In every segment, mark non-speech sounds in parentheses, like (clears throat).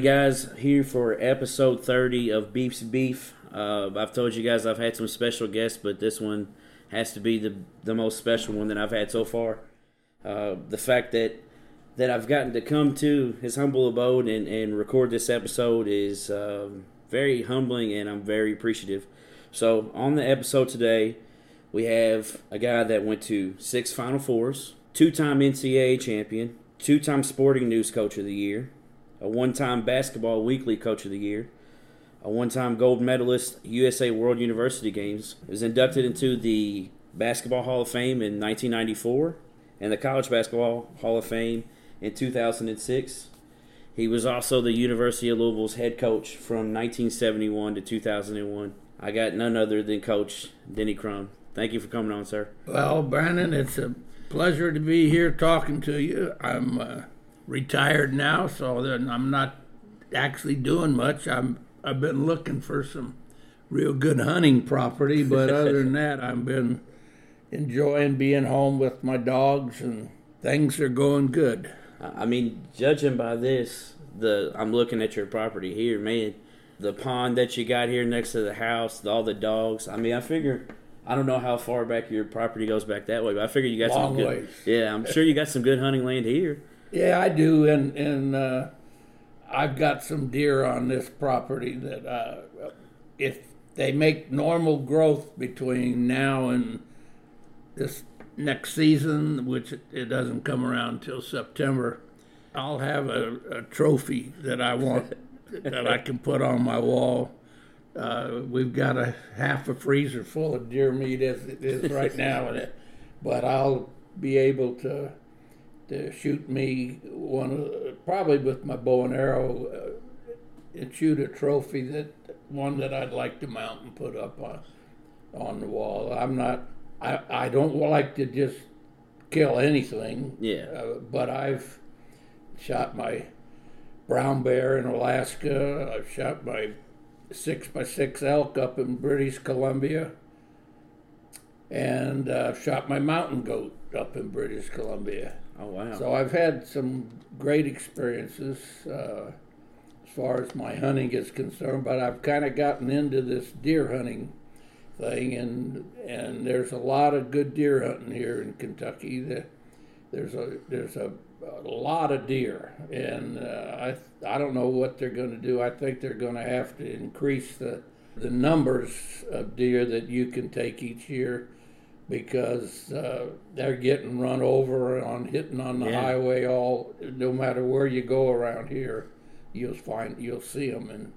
Guys, here for episode 30 of Beef's Beef. Uh, I've told you guys I've had some special guests, but this one has to be the the most special one that I've had so far. Uh, the fact that that I've gotten to come to his humble abode and, and record this episode is um, very humbling, and I'm very appreciative. So, on the episode today, we have a guy that went to six Final Fours, two time NCAA champion, two time Sporting News Coach of the Year, a one time Basketball Weekly Coach of the Year, a one time gold medalist USA World University Games, was inducted into the Basketball Hall of Fame in 1994 and the College Basketball Hall of Fame in 2006. He was also the University of Louisville's head coach from 1971 to 2001. I got none other than Coach Denny Crum. Thank you for coming on, sir. Well, Brandon, it's a pleasure to be here talking to you. I'm uh, retired now, so then I'm not actually doing much. I'm I've been looking for some real good hunting property, but other than (laughs) that, I've been enjoying being home with my dogs, and things are going good. I mean, judging by this, the I'm looking at your property here, man. The pond that you got here next to the house, all the dogs. I mean, I figure I don't know how far back your property goes back that way, but I figure you got Long some good. ways. Yeah, I'm sure you got some good hunting land here. Yeah, I do, and and uh, I've got some deer on this property that uh, if they make normal growth between now and this next season, which it, doesn't come around until September, I'll have a, a trophy that I want (laughs) that I can put on my wall. Uh, we've got a half a freezer full of deer meat as it is right now, but I'll be able to to shoot me one probably with my bow and arrow uh, and shoot a trophy that one that I'd like to mount and put up on on the wall. I'm not I, I don't like to just kill anything. Yeah. Uh, but I've shot my brown bear in Alaska. I've shot my six by six elk up in British Columbia, and uh, shot my mountain goat up in British Columbia. Oh wow. So I've had some great experiences uh, as far as my hunting is concerned, but I've kind of gotten into this deer hunting thing, and and there's a lot of good deer hunting here in Kentucky. The, there's a there's a, a lot of deer, and uh, I I don't know what they're going to do. I think they're going to have to increase the the numbers of deer that you can take each year because uh, they're getting run over on hitting on the Yeah. highway all no matter where you go around here you'll find you'll see them and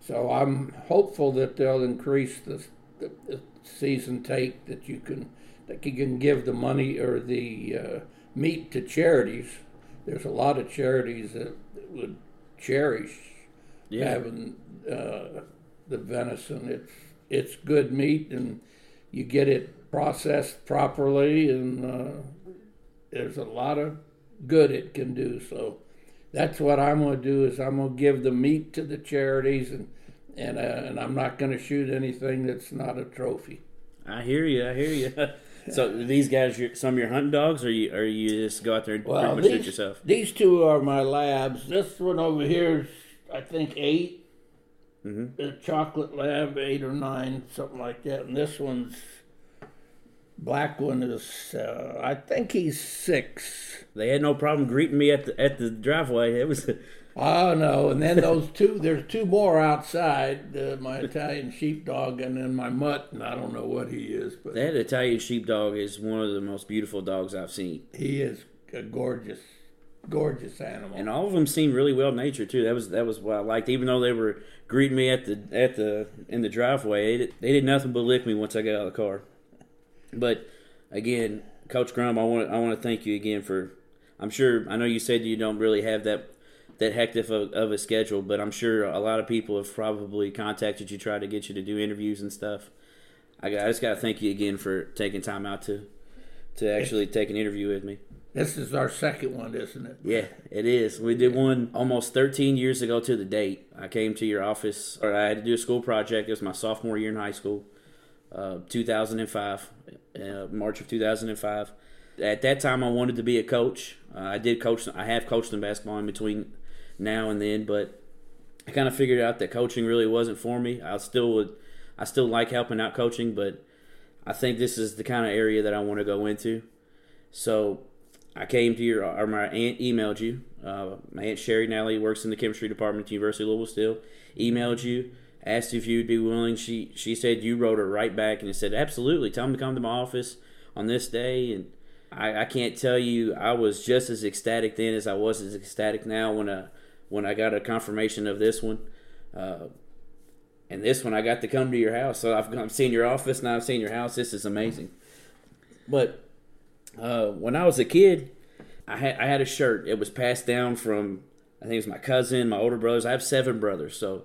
so I'm hopeful that they'll increase the, the, the season take that you can that you can give the money or the uh, meat to charities there's a lot of charities that would cherish Yeah. having uh, the venison. It's it's good meat, and you get it processed properly, and uh, there's a lot of good it can do. So that's what I'm going to do is I'm going to give the meat to the charities, and and uh, and I'm not going to shoot anything that's not a trophy. I hear you. I hear you. (laughs) so these guys, some of your hunting dogs, or you, or you just go out there and Well, pretty much shoot yourself? these two are my labs. This one over here is, I think, 8 Mhm. The chocolate lab, eight or nine, something like that. And this one's black one is, uh, I think he's six. They had no problem greeting me at the at the driveway. It was. (laughs) Oh no! And then those two, there's two more outside. Uh, my Italian sheepdog, and then my mutt. And I don't know what he is, but That Italian sheepdog is one of the most beautiful dogs I've seen, he is a gorgeous, gorgeous animal. and all of them seem really well natured too. That was that was what I liked. Even though they were greeting me at the at the in the driveway, they did, they did nothing but lick me once I got out of the car. But again, Coach Crum, I want I want to thank you again for. I'm sure I know you said you don't really have that that hectic of, of a schedule, but I'm sure a lot of people have probably contacted you, tried to get you to do interviews and stuff. I, got, I just got to thank you again for taking time out to to actually take an interview with me. this is our second one, isn't it? Yeah, it is. We did one almost 13 years ago to the date. I came to your office, or I had to do a school project. It was my sophomore year in high school, uh, 2005, uh, March of 2005. At that time, I wanted to be a coach. Uh, I did coach. I have coached in basketball in between now and then, but I kind of figured out that coaching really wasn't for me. I still would, I still like helping out coaching, but I think this is the kind of area that I want to go into. So I came to your, or my aunt emailed you. Uh, my aunt Sherry Nally works in the chemistry department at the University of Louisville. Still emailed you, asked if you'd be willing. She she said you wrote her right back and said absolutely. Tell them to come to my office on this day. And I, I can't tell you, I was just as ecstatic then as I was as ecstatic now when I when I got a confirmation of this one. Uh, and this one, I got to come to your house. So I've, I've seen your office, now I've seen your house. This is amazing. But uh, when I was a kid, I had I had a shirt. It was passed down from I think it was my cousin, my older brothers. I have seven brothers, so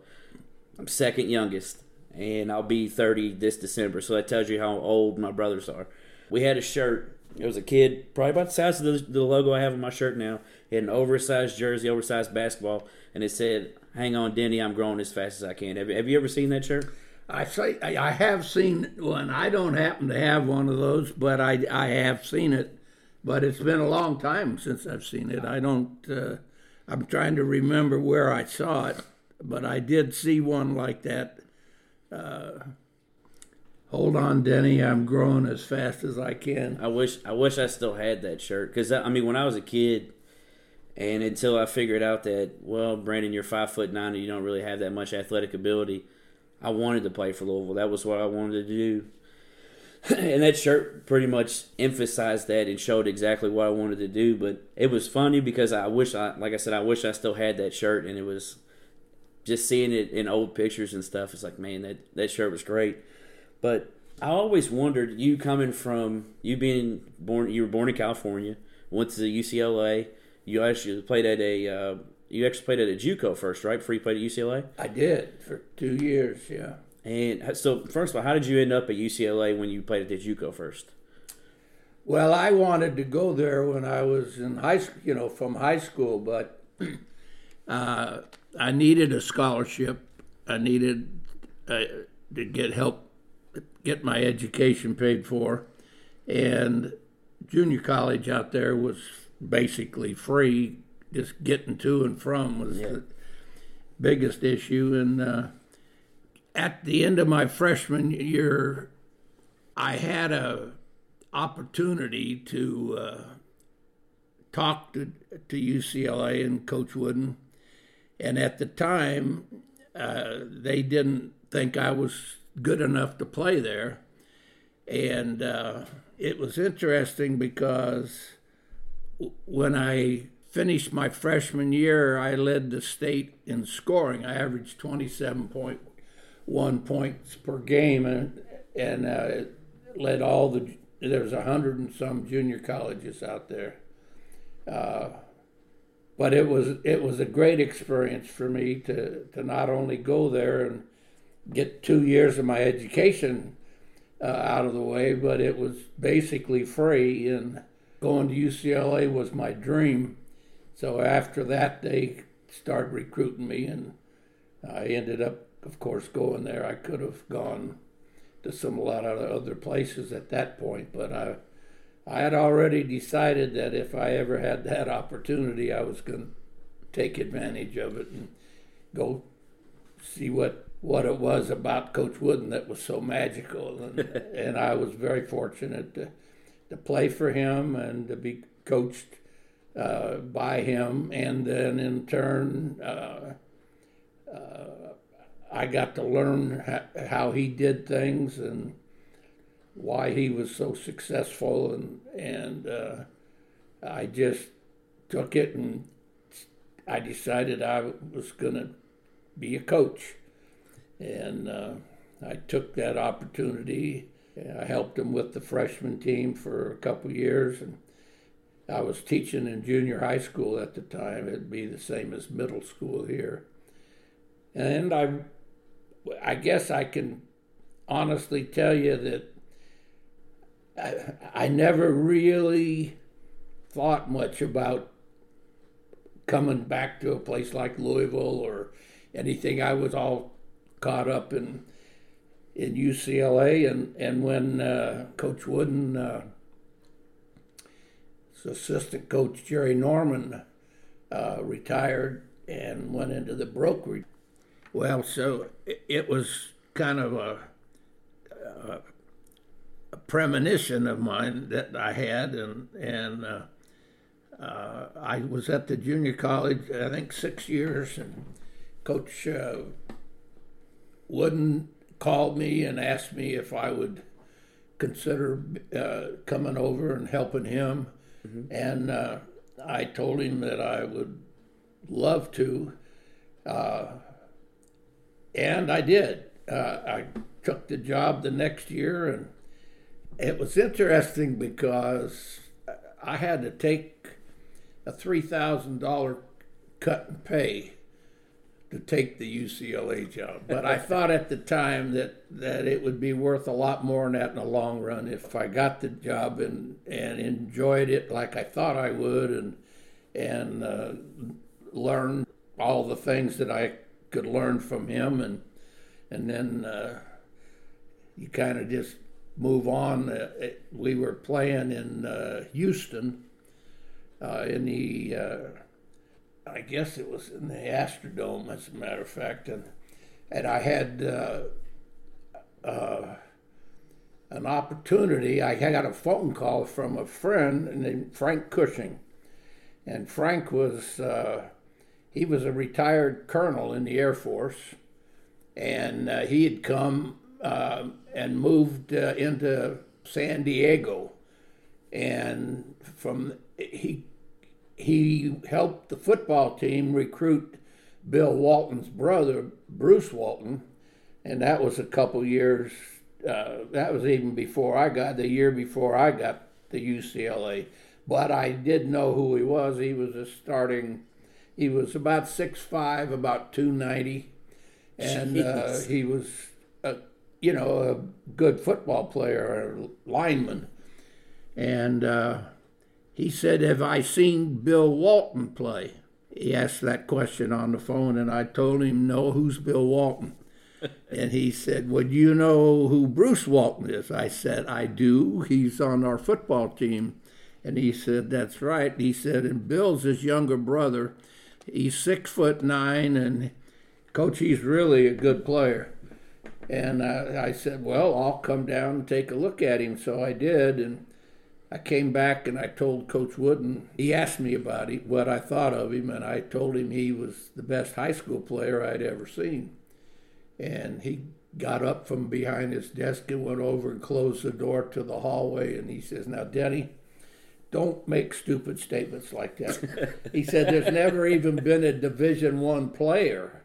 I'm second youngest, and I'll be 30 this December. So that tells you how old my brothers are. We had a shirt. It was a kid, probably about the size of the, the logo I have on my shirt now. He had an oversized jersey, oversized basketball, and it said, "Hang on, Denny, I'm growing as fast as I can." Have, have you ever seen that shirt? I say I have seen one. I don't happen to have one of those, but I I have seen it. But it's been a long time since I've seen it. I don't. Uh, I'm trying to remember where I saw it, but I did see one like that. Uh, Hold on, Denny. I'm growing as fast as I can. I wish I wish I still had that shirt because I mean when I was a kid, and until I figured out that well, Brandon, you're five foot nine and you don't really have that much athletic ability, I wanted to play for Louisville. That was what I wanted to do. (clears throat) and that shirt pretty much emphasized that and showed exactly what I wanted to do. But it was funny because I wish I, like I said, I wish I still had that shirt, and it was just seeing it in old pictures and stuff. It's like, man, that that shirt was great. But I always wondered, you coming from you being born, you were born in California, went to the UCLA. You actually played at a uh, you actually played at a JUCO first, right? Before you played at UCLA. I did for two years, yeah. And so, first of all, how did you end up at UCLA when you played at the JUCO first? Well, I wanted to go there when I was in high school, you know, from high school, but (clears throat) uh, I needed a scholarship. I needed uh, to get help get my education paid for. And junior college out there was basically free. Just getting to and from was yeah. the biggest issue. And uh, at the end of my freshman year, I had a opportunity to uh, talk to to UCLA and Coach Wooden, and at the time, uh, they didn't think I was good enough to play there. And uh, it was interesting because when I finished my freshman year, I led the state in scoring. I averaged 27.1 points per game and, and uh, led all the, there was a hundred and some junior colleges out there. Uh, but it was it was a great experience for me to, to not only go there and get two years of my education uh, out of the way, but it was basically free. And going to UCLA was my dream. So after that, they started recruiting me, and I ended up, of course, going there. I could have gone to some a lot of other places at that point, but I, I had already decided that if I ever had that opportunity, I was going to take advantage of it and go see what what it was about Coach Wooden that was so magical, and, (laughs) and I was very fortunate to to play for him and to be coached uh, by him, and then in turn. Uh, uh, I got to learn how he did things and why he was so successful, and and uh, I just took it and I decided I was going to be a coach and uh, I took that opportunity. I helped him with the freshman team for a couple years, and I was teaching in junior high school at the time. It'd be the same as middle school here, and I, I guess I can honestly tell you that I, I never really thought much about coming back to a place like Louisville or anything. I was all caught up in in UCLA, and and when uh, Coach Wooden, uh, assistant coach Jerry Norman, uh, retired and went into the brokerage, Well, so it was kind of a, a premonition of mine that I had, and and uh, uh, I was at the junior college, I think six years, and Coach uh, Wooden called me and asked me if I would consider uh, coming over and helping him, mm-hmm. and uh, I told him that I would love to, uh, and I did. Uh, I took the job the next year, and it was interesting because I had to take a three thousand dollar cut in pay to take the UCLA job. But I (laughs) thought at the time that, that it would be worth a lot more than that in the long run if I got the job and, and enjoyed it like I thought I would and and uh, learn all the things that I could learn from him and and then uh, you kind of just move on. Uh, we were playing in uh, Houston uh, in the uh, I guess it was in the Astrodome, as a matter of fact, and and I had uh, uh, an opportunity. I got a phone call from a friend named Frank Cushing, and Frank was he was a retired colonel in the Air Force, and he had come uh, and moved uh, into San Diego, and from he he helped the football team recruit Bill Walton's brother, Bruce Walton, and that was a couple years. Uh, that was even before I got the year before I got the UCLA. But I did know who he was. He was a starting. He was about six five, about two ninety, and uh, he was a you know a good football player, a lineman, and. Uh, he said, Have I seen Bill Walton play? He asked that question on the phone, and I told him, No, who's Bill Walton? (laughs) and he said, Would you know who Bruce Walton is? I said, I do. He's on our football team. And he said, That's right. He said, And Bill's his younger brother. He's six foot nine, and coach, he's really a good player. And I, I said, Well, I'll come down and take a look at him. So I did. And I came back and I told Coach Wooden, he asked me about him, what I thought of him, and I told him he was the best high school player I'd ever seen. And he got up from behind his desk and went over and closed the door to the hallway. And he says, Now, Denny, don't make stupid statements like that. (laughs) he said, There's never even been a Division One player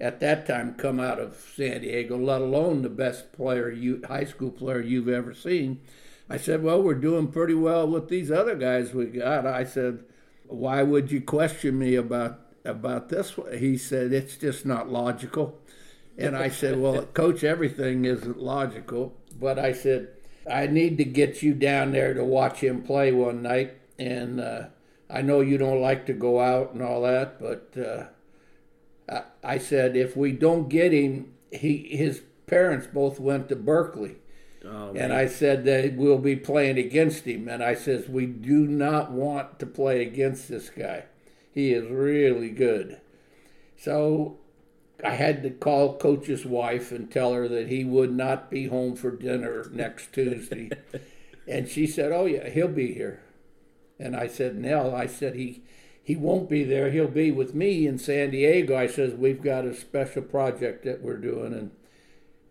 at that time come out of San Diego, let alone the best player, you, high school player you've ever seen. I said, Well, we're doing pretty well with these other guys we got. I said, Why would you question me about about this? He said, It's just not logical. And I said, Well, (laughs) coach, everything isn't logical. But I said, I need to get you down there to watch him play one night. And uh, I know you don't like to go out and all that, but uh, I, said, if we don't get him, he his parents both went to Berkeley. Oh, and I said that we'll be playing against him. And I says, we do not want to play against this guy. He is really good. So I had to call Coach's wife and tell her that he would not be home for dinner next Tuesday. (laughs) and she said, oh, yeah, he'll be here. And I said, Nell, I said, he, he won't be there. He'll be with me in San Diego. I says, we've got a special project that we're doing. And,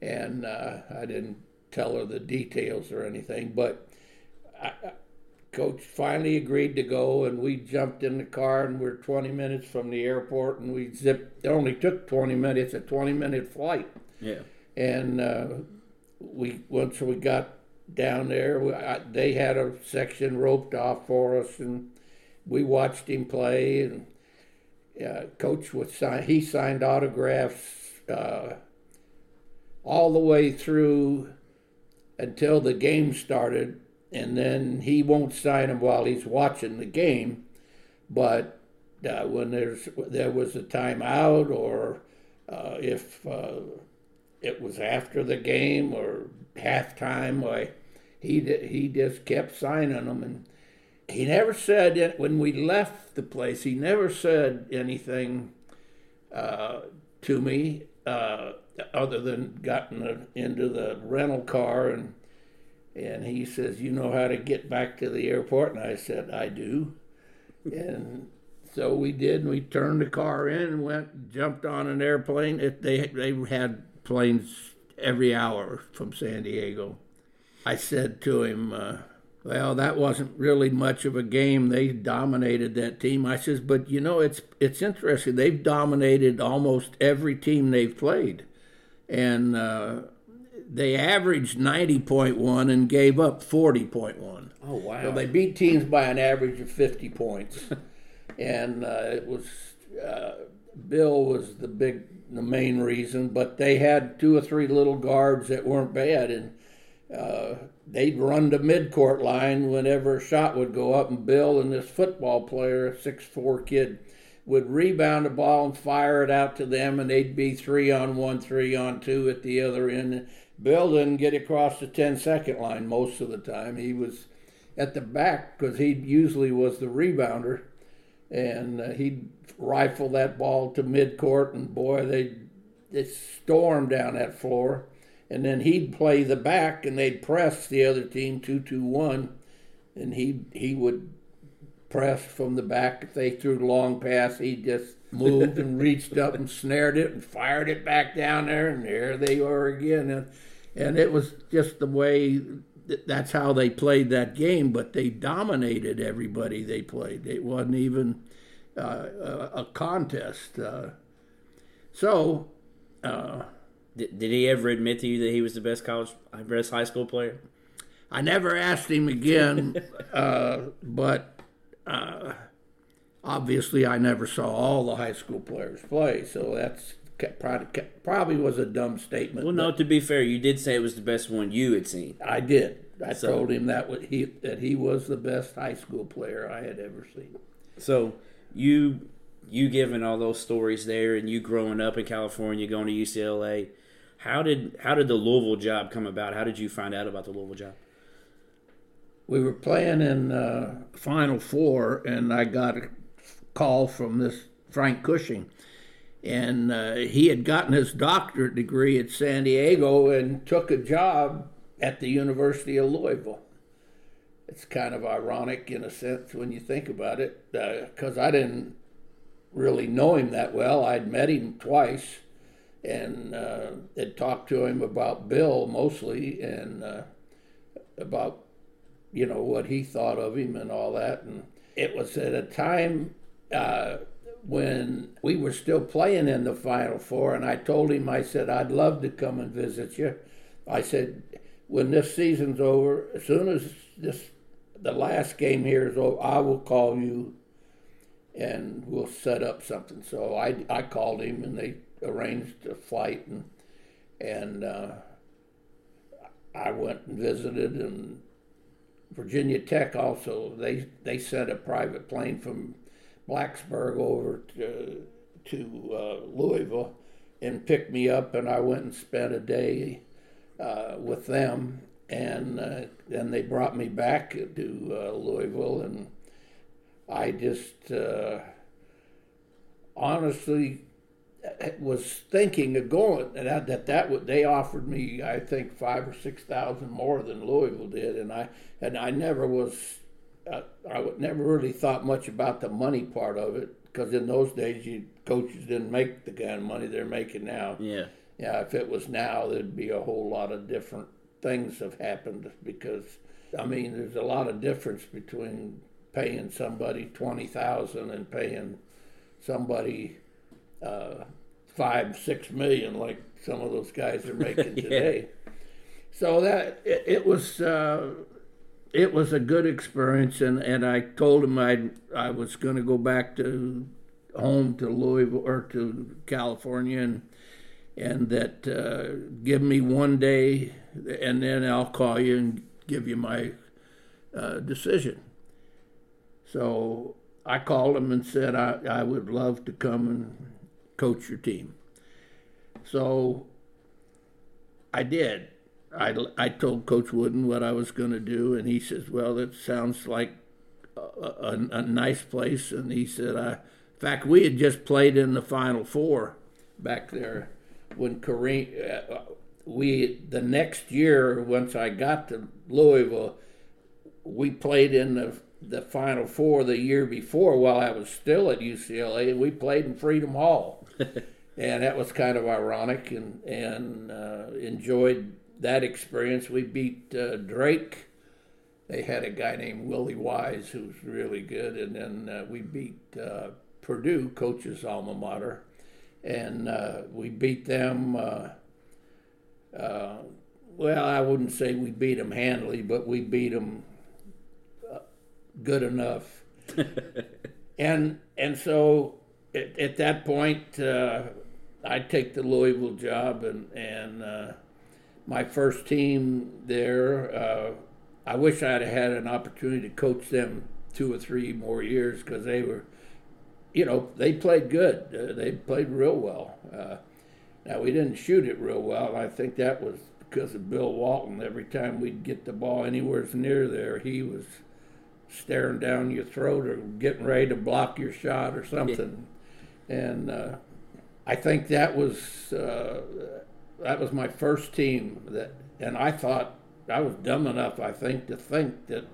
and uh, I didn't tell her the details or anything. But I, coach finally agreed to go, and we jumped in the car, and we're 20 minutes from the airport, and we zipped. It only took 20 minutes, a 20 minute flight. Yeah. And uh, we once we got down there, we, I, they had a section roped off for us, and we watched him play. And uh, coach was sign, he signed autographs uh, all the way through until the game started, and then he won't sign them while he's watching the game. But uh, when there's there was a timeout, or uh, if uh, it was after the game or halftime, why he he just kept signing them, and he never said it when we left the place. He never said anything uh, to me, uh, other than gotten into the rental car and and he says, "You know how to get back to the airport?" And I said, "I do." and so we did. And we turned the car in and went, jumped on an airplane. It, they they had planes every hour from San Diego. I said to him, uh, "Well, that wasn't really much of a game. They dominated that team." I says, "But you know, it's it's interesting. They've dominated almost every team they've played, and." Uh, they averaged 90.1 and gave up 40.1. Oh wow! So they beat teams by an average of 50 points, (laughs) and uh, it was uh, Bill was the big, the main reason. But they had two or three little guards that weren't bad, and uh, they'd run the midcourt line whenever a shot would go up, and Bill and this football player, a six four kid, would rebound the ball and fire it out to them, and they'd be three on one, three on two at the other end. Bill didn't get across the 10 second line most of the time. He was at the back because he usually was the rebounder, and uh, he'd rifle that ball to midcourt, and boy, they they stormed down that floor. And then he'd play the back, and they'd press the other team two two one, and he he would press from the back. If they threw the long pass, he just moved and reached up and snared it and fired it back down there, and there they were again. And, and it was just the way that's how they played that game, but they dominated everybody they played. It wasn't even uh, a, contest. Uh, so, uh, did, did he ever admit to you that he was the best college, best high school player? I never asked him again, (laughs) uh, but uh, obviously I never saw all the high school players play, so that's probably, probably was a dumb statement. Well, no, to be fair, you did say it was the best one you had seen. I did. I so, told him that he that he was the best high school player I had ever seen. So you you giving all those stories there, and you growing up in California, going to UCLA. How did how did the Louisville job come about? How did you find out about the Louisville job? We were playing in uh, Final Four, and I got a call from this Frank Cushing and uh, he had gotten his doctorate degree at San Diego and took a job at the University of Louisville. It's kind of ironic in a sense when you think about it, because uh, I didn't really know him that well. I'd met him twice and uh, had talked to him about Bill mostly and uh, about you know what he thought of him and all that. And it was at a time uh, when we were still playing in the Final Four, and I told him, I said, I'd love to come and visit you. I said, when this season's over, as soon as this the last game here is over, I will call you and we'll set up something. So I, I called him and they arranged a flight and and uh, I went and visited and Virginia Tech also they they sent a private plane from Blacksburg over to, to uh, Louisville and picked me up, and I went and spent a day uh, with them. And uh, then they brought me back to uh, Louisville, and I just uh, honestly was thinking of going, and that that, that would, they offered me, I think, five or six thousand more than Louisville did, and I and I never was I, I would never really thought much about the money part of it because in those days, you coaches didn't make the kind of money they're making now. Yeah. Yeah. If it was now, there'd be a whole lot of different things have happened because I mean, there's a lot of difference between paying somebody twenty thousand and paying somebody uh, five, six million, like some of those guys are (laughs) making today. So that it, it was. Uh, it was a good experience, and, and I told him I I was going to go back to home to Louisville or to California, and and that uh, give me one day, and then I'll call you and give you my uh, decision. So I called him and said I, I would love to come and coach your team. So I did. I, I told Coach Wooden what I was going to do, and he says, "Well, that sounds like a, a, a nice place." And he said, "I, in fact, we had just played in the Final Four back there when Kareem. Uh, we the next year once I got to Louisville, we played in the the Final Four the year before while I was still at UCLA, and we played in Freedom Hall, and that was kind of ironic, and and uh, enjoyed that experience. We beat uh, Drake. They had a guy named Willie Wise who was really good, and then uh, we beat uh, Purdue, coach's alma mater, and uh, we beat them. Uh, well, I wouldn't say we beat them handily, but we beat them good enough. (laughs) and and so at, at that point, uh, I take the Louisville job, and and uh, my first team there. Uh, I wish I'd had an opportunity to coach them two or three more years because they were, you know, they played good. Uh, they played real well. Uh, now we didn't shoot it real well. I think that was because of Bill Walton. Every time we'd get the ball anywhere near there, he was staring down your throat or getting ready to block your shot or something. And uh, I think that was uh, that was my first team that, and I thought I was dumb enough, I think, to think that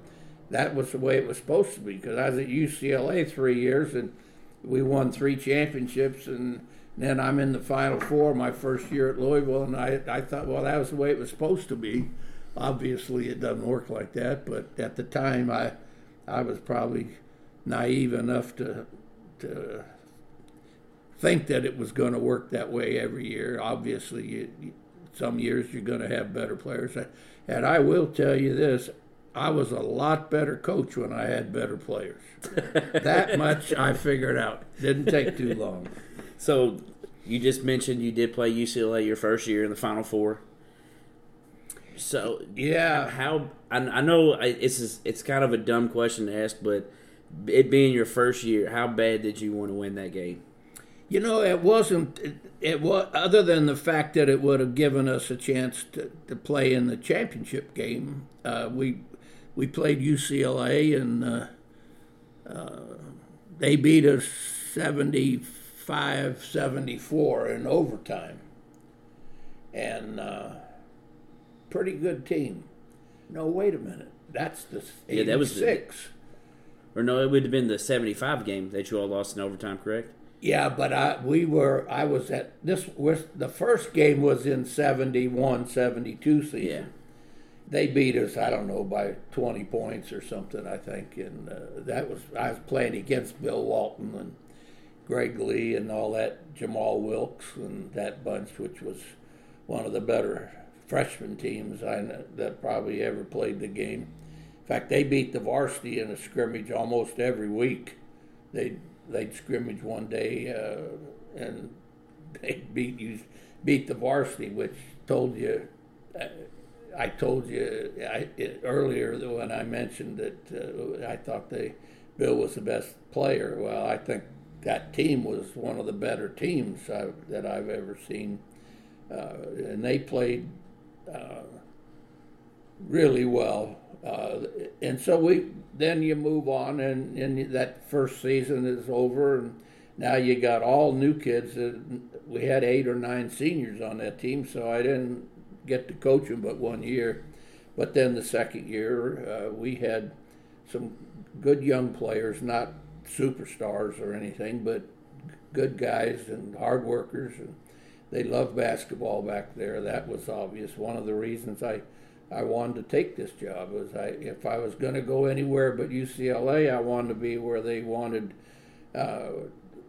that was the way it was supposed to be because I was at UCLA three years and we won three championships and then I'm in the Final Four my first year at Louisville and I I thought well that was the way it was supposed to be. Obviously it doesn't work like that, but at the time I I was probably naive enough to to think that it was going to work that way every year. Obviously, you, some years you're going to have better players, and I will tell you this: I was a lot better coach when I had better players. (laughs) that much I figured out. Didn't take too long. So, you just mentioned you did play UCLA your first year in the Final Four. So yeah, how I, I know it's it's kind of a dumb question to ask, but it being your first year, how bad did you want to win that game? You know, it wasn't. It, it was other than the fact that it would have given us a chance to, to play in the championship game. Uh, we we played UCLA and uh, uh, they beat us 75-74 in overtime, and uh, pretty good team. No, wait a minute. That's the 86. Yeah, that was six. Or no, it would have been the 75 game that you all lost in overtime, correct? Yeah, but I we were I was at this was the first game was in 71 72 season. Yeah. They beat us, I don't know, by 20 points or something, I think. And uh, that was, I was playing against Bill Walton and Greg Lee and all that, Jamaal Wilkes and that bunch, which was one of the better freshman teams I that probably ever played the game. In fact, they beat the varsity in a scrimmage almost every week. They they'd scrimmage one day uh, and they beat you beat the varsity, which told you. Uh, I told you I, it, earlier when I mentioned that uh, I thought they Bill was the best player. Well, I think that team was one of the better teams I, that I've ever seen, uh, and they played uh, really well. And so we then you move on, and, and that first season is over, and now you got all new kids. we had eight or nine seniors on that team, so I didn't get to coach them but one year. But then the second year, uh, we had some good young players, not superstars or anything, but good guys and hard workers. And they loved basketball back there. That was obvious. One of the reasons I, I wanted to take this job was I, if I was going to go anywhere but UCLA, I wanted to be where they wanted, uh,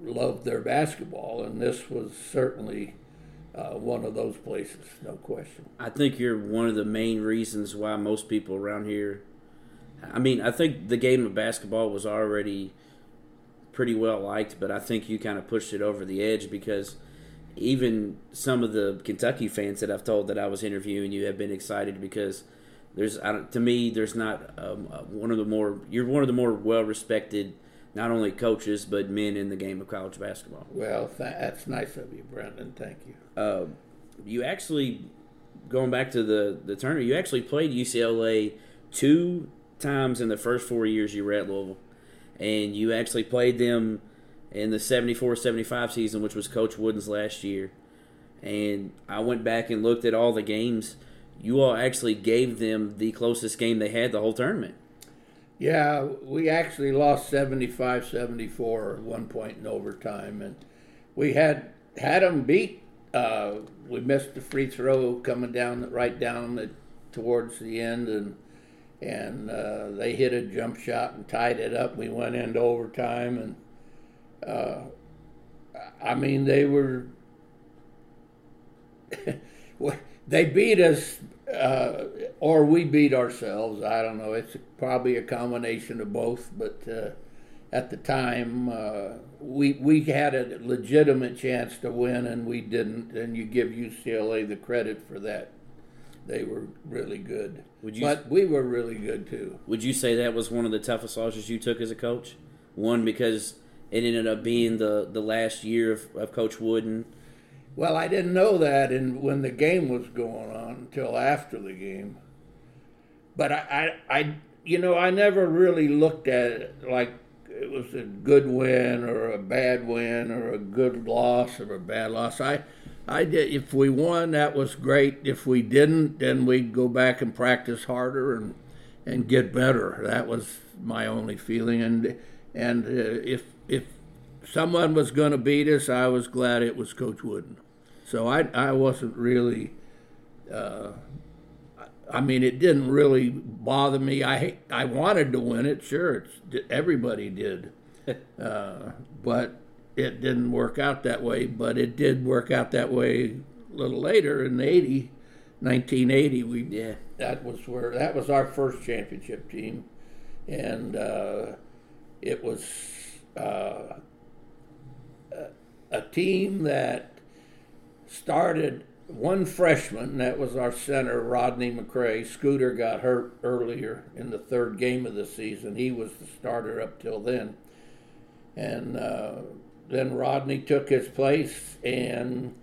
loved their basketball, and this was certainly uh, one of those places, no question. I think you're one of the main reasons why most people around here. I mean, I think the game of basketball was already pretty well liked, but I think you kind of pushed it over the edge because even some of the Kentucky fans that I've told that I was interviewing you have been excited because there's to me there's not um, uh, one of the more you're one of the more well respected not only coaches but men in the game of college basketball. Well, th- that's nice of you, Brendan. Thank you. Uh, you actually going back to the the tournament. You actually played UCLA two times in the first four years you were at Louisville, and you actually played them in the 74-75 season, which was Coach Wooden's last year. And I went back and looked at all the games. You all actually gave them the closest game they had the whole tournament. Yeah, we actually lost 75 74 at one point in overtime. And we had had them beat. Uh, we missed the free throw coming down right down the, towards the end. And and uh, they hit a jump shot and tied it up. We went into overtime, and uh, I mean they were (laughs) they beat us, uh, or we beat ourselves. I don't know. It's probably a combination of both, but uh, at the time uh, we we had a legitimate chance to win, and we didn't. And you give UCLA the credit for that they were really good. Would you, but we were really good too. Would you say that was one of the toughest losses you took as a coach? One because it ended up being the, the last year of, of Coach Wooden. Well, I didn't know that, and when the game was going on until after the game. But I, I, I, you know, I never really looked at it like it was a good win or a bad win or a good loss or a bad loss. I I did. If we won, that was great. If we didn't, then we'd go back and practice harder and and get better. That was my only feeling. And and uh, if if someone was going to beat us, I was glad it was Coach Wooden. So I I wasn't really. Uh, I mean, it didn't really bother me. I I wanted to win it, sure. It's, everybody did, (laughs) uh, but it didn't work out that way, but it did work out that way a little later in 80, 1980. We yeah. that was where that was our first championship team, and uh, it was uh, a team that started one freshman, that was our center, Rodney McCray. Scooter got hurt earlier in the third game of the season. He was the starter up till then. And uh, then Rodney took his place, and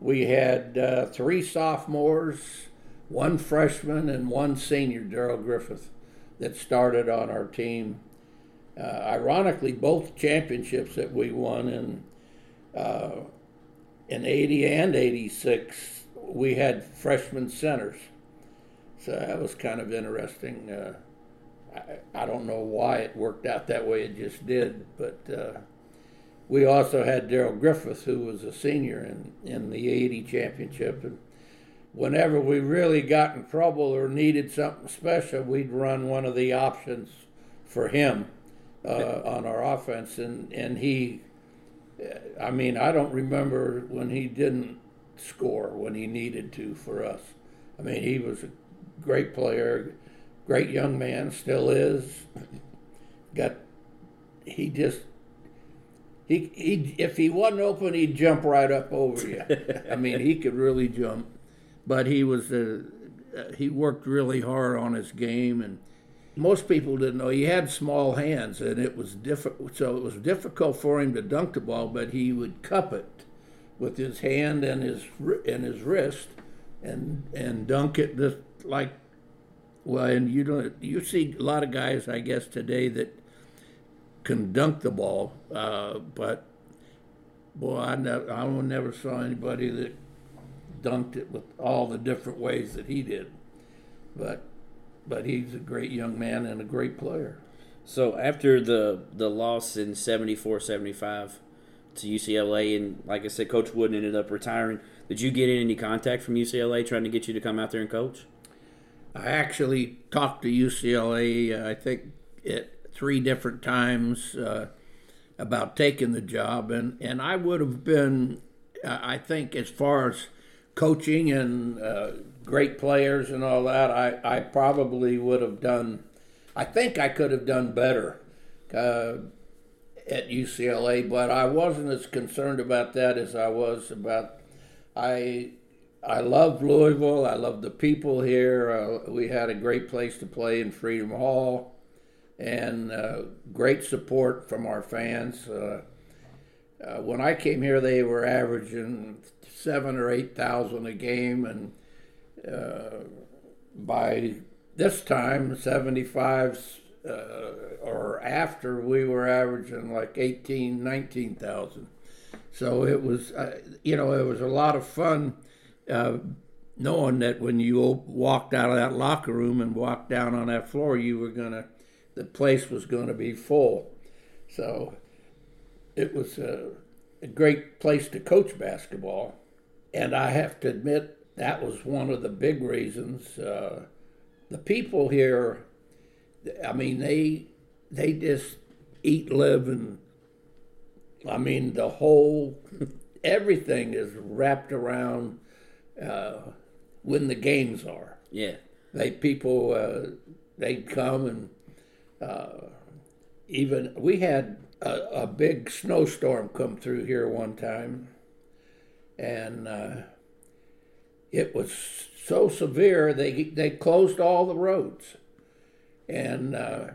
we had uh, three sophomores, one freshman, and one senior, Darrell Griffith, that started on our team. Uh, ironically, both championships that we won in uh, in 80 and 86, we had freshman centers. So that was kind of interesting. Uh, I, I, don't know why it worked out that way, it just did, but uh, we also had Darrell Griffith, who was a senior in, in the 80 championship. And whenever we really got in trouble or needed something special, we'd run one of the options for him uh, on our offense. And, and he, I mean, I don't remember when he didn't score when he needed to for us. I mean, he was a great player, great young man, still is. Got, he just he, he if he wasn't open, he'd jump right up over you. I mean, he could really jump, but he was a, he worked really hard on his game, and most people didn't know he had small hands, and it was difficult. So it was difficult for him to dunk the ball, but he would cup it with his hand and his and his wrist, and and dunk it just like well. And you don't you see a lot of guys, I guess, today that can dunk the ball, uh, but boy, I, never, I never saw anybody that dunked it with all the different ways that he did. But but he's a great young man and a great player. So after the the loss in 74-75 to UCLA, and like I said, Coach Wooden ended up retiring. Did you get any contact from UCLA trying to get you to come out there and coach? I actually talked to UCLA. I think at three different times uh, about taking the job, and and I would have been, I think, as far as coaching and uh, great players and all that, I I probably would have done. I think I could have done better. Uh, at UCLA, but I wasn't as concerned about that as I was about. I I loved Louisville. I loved the people here. Uh, we had a great place to play in Freedom Hall and uh, great support from our fans. Uh, uh, when I came here, they were averaging seven or eight thousand a game, and uh, by this time, 75, uh, or after, we were averaging like 18, 19,000. So it was, uh, you know, it was a lot of fun uh, knowing that when you walked out of that locker room and walked down on that floor, you were going to, the place was going to be full. So it was a, a great place to coach basketball. And I have to admit, that was one of the big reasons. Uh, the people here, I mean, they they just eat, live, and I mean, the whole (laughs) everything is wrapped around uh, when the games are. Yeah, they people uh, they come and uh, even we had a, a, big snowstorm come through here one time, and uh, it was so severe they they closed all the roads, and uh,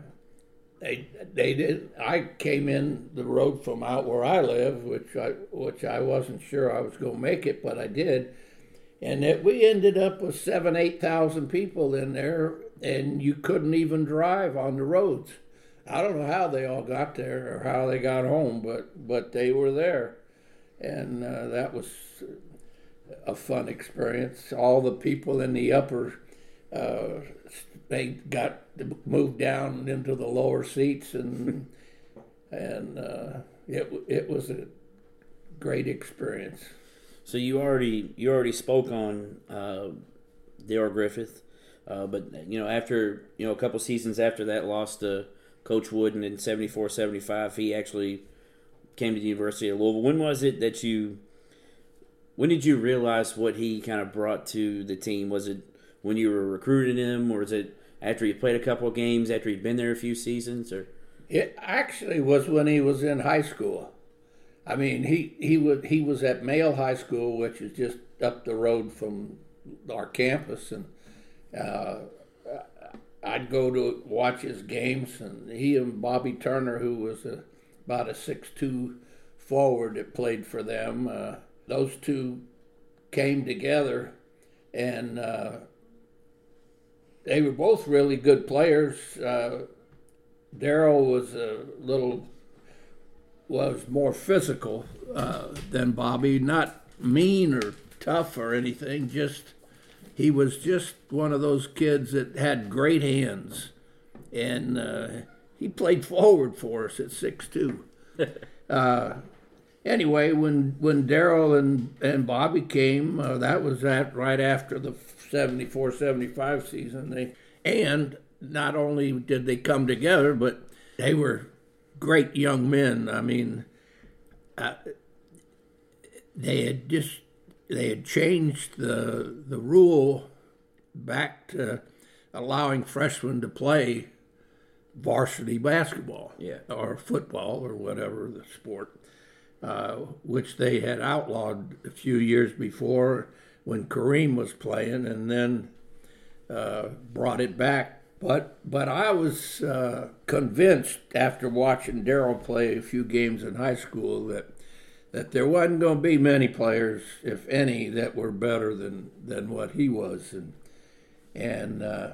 they they did. I came in the road from out where I live, which I which I wasn't sure I was going to make it, but I did, and we ended up with seven eight thousand people in there, and you couldn't even drive on the roads. I don't know how they all got there or how they got home, but but they were there, and uh, that was a fun experience. All the people in the upper, uh, they got moved down into the lower seats, and (laughs) and uh, it it was a great experience. So you already you already spoke on uh, Darrell Griffith, uh, but you know after you know a couple seasons after that lost to Coach Wooden in 74-75, he actually came to the University of Louisville. When was it that you when did you realize what he kind of brought to the team? Was it when you were recruiting him, or was it after you played a couple of games, after he'd been there a few seasons, or? It actually was when he was in high school. I mean, he he was he was at Male High School, which is just up the road from our campus, and uh, I'd go to watch his games, and he and Bobby Turner, who was a, about a six-two forward that played for them. Uh, those two came together, and uh, they were both really good players. Uh, Darrell was a little was more physical uh, than Bobby, not mean or tough or anything. Just he was just one of those kids that had great hands, and uh, he played forward for us at six two. (laughs) Anyway, when when Darrell and and Bobby came, uh, that was that right after the 74-75 season. They and not only did they come together, but they were great young men. I mean, uh, they had just they had changed the the rule back to allowing freshmen to play varsity basketball yeah. or football or whatever the sport uh, which they had outlawed a few years before when Kareem was playing, and then uh, brought it back. But but I was uh, convinced after watching Darrell play a few games in high school that that there wasn't going to be many players, if any, that were better than than what he was, and and uh,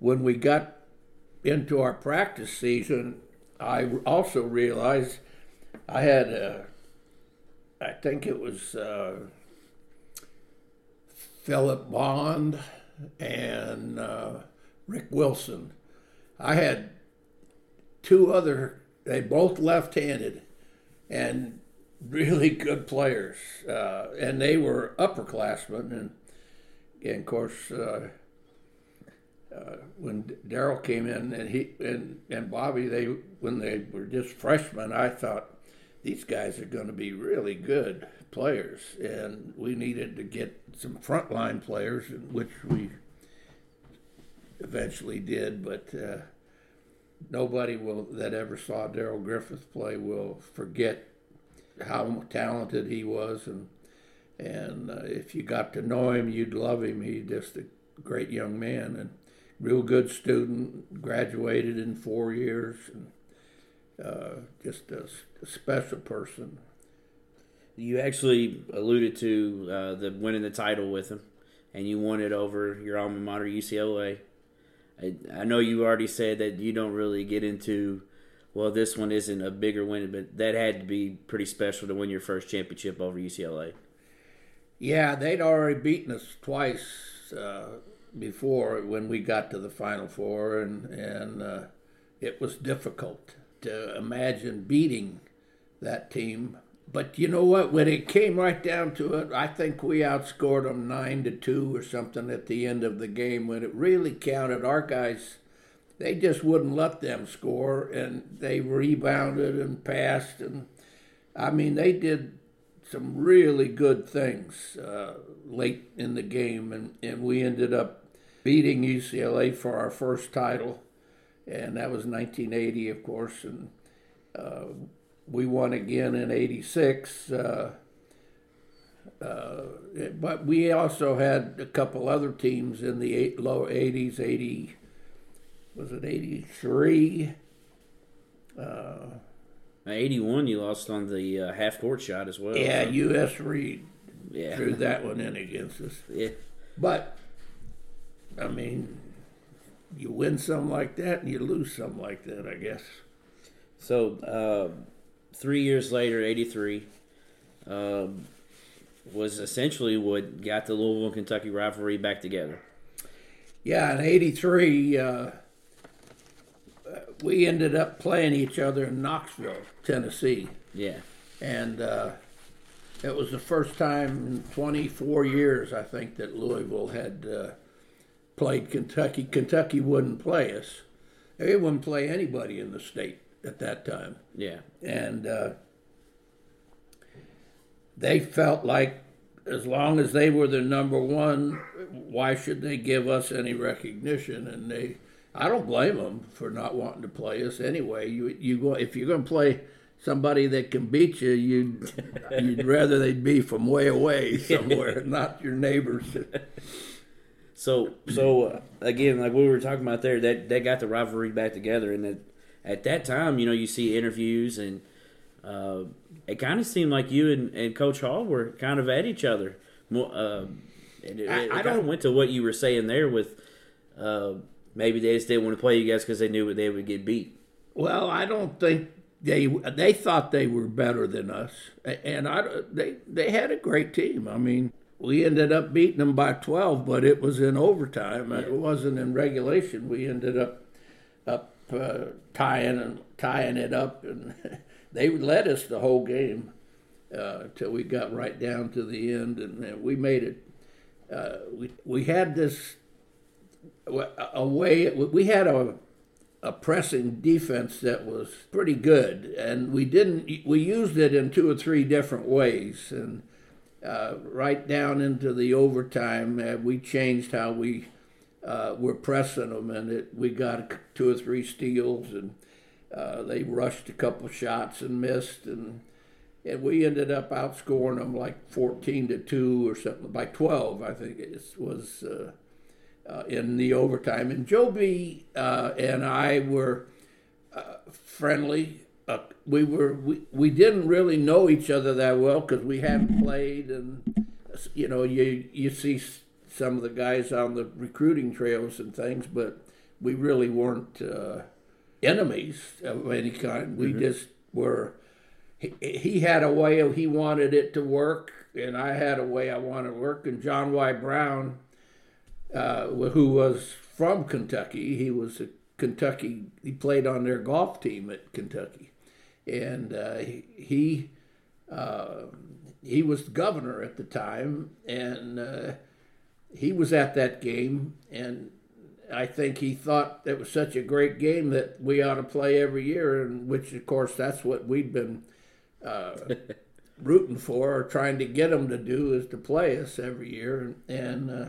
when we got into our practice season, I also realized I had a I think it was uh, Philip Bond and uh, Rick Wilson. I had two other, they both left handed and really good players. Uh, and they were upperclassmen. And, and of course, uh, uh, when Darrell came in and he and, and Bobby, they when they were just freshmen, I thought, these guys are going to be really good players, and we needed to get some frontline players, which we eventually did. But uh, nobody will that ever saw Darrell Griffith play will forget how talented he was, and and uh, if you got to know him, you'd love him. He's just a great young man and real good student. Graduated in four years. And, uh, just a, a, special person. You actually alluded to uh, the winning the title with him, and you won it over your alma mater, UCLA. I, I know you already said that you don't really get into. Well, this one isn't a bigger win, but that had to be pretty special to win your first championship over UCLA. Yeah, they'd already beaten us twice uh, before when we got to the Final Four, and and uh, it was difficult to imagine beating that team. But you know what? When it came right down to it, I think we outscored them nine to two or something at the end of the game. When it really counted, our guys they just wouldn't let them score, and they rebounded and passed, and I mean they did some really good things uh, late in the game, and, and we ended up beating UCLA for our first title, and that was 1980, of course, and uh, we won again in '86. Uh, uh, but we also had a couple other teams in the eight, low 80s, 80, was it 83? Uh, 81, you lost on the uh, half court shot as well. Yeah, so. U.S. Reed yeah. threw that one in against us. Yeah. But, I mean, you win something like that and you lose something like that, I guess. So, uh, three years later, 83, um, was essentially what got the Louisville and Kentucky rivalry back together. Yeah, in 83, uh, we ended up playing each other in Knoxville, Tennessee. Yeah. And uh, it was the first time in 24 years, I think, that Louisville had uh, played Kentucky. Kentucky wouldn't play us. They wouldn't play anybody in the state at that time. Yeah. And uh, they felt like as long as they were the number one, why should they give us any recognition? And they I don't blame them for not wanting to play us anyway. You you go if you're going to play somebody that can beat you, you'd you'd rather they'd be from way away (laughs) somewhere, not your neighbors. So so again, like we were talking about there, that that got the rivalry back together, and that at that time, you know, you see interviews and. Uh, it kind of seemed like you and, and Coach Hall were kind of at each other. Uh, it, it, I, I of went to what you were saying there with uh, maybe they just didn't want to play you guys because they knew they would get beat. Well, I don't think they they thought they were better than us, and I they they had a great team. I mean, we ended up beating them by twelve, but it was in overtime. Yeah. It wasn't in regulation. We ended up up uh, tying and tying it up, and (laughs) they led us the whole game uh, till we got right down to the end, and we made it. Uh, we we had this a way we had a a pressing defense that was pretty good, and we didn't we used it in two or three different ways, and uh, right down into the overtime, uh, we changed how we uh, were pressing them, and it, we got two or three steals, and uh, they rushed a couple shots and missed, and and we ended up outscoring them like fourteen to two or something by twelve, I think it was uh, uh, in the overtime. And Joe B. uh, and I were friendly. Uh, we were we, we didn't really know each other that well because we hadn't played, and you know you you see some of the guys on the recruiting trails and things, but we really weren't uh, enemies of any kind. We mm-hmm. just were. He, he had a way of he wanted it to work, and I had a way I wanted to work. And John Y. Brown uh, who was from Kentucky. He was a Kentucky. He played on their golf team at Kentucky, and uh, he uh, he was governor at the time, and uh, he was at that game, and I think he thought it was such a great game that we ought to play every year, and which of course that's what we'd been. Uh, (laughs) rooting for or trying to get them to do is to play us every year and, and uh,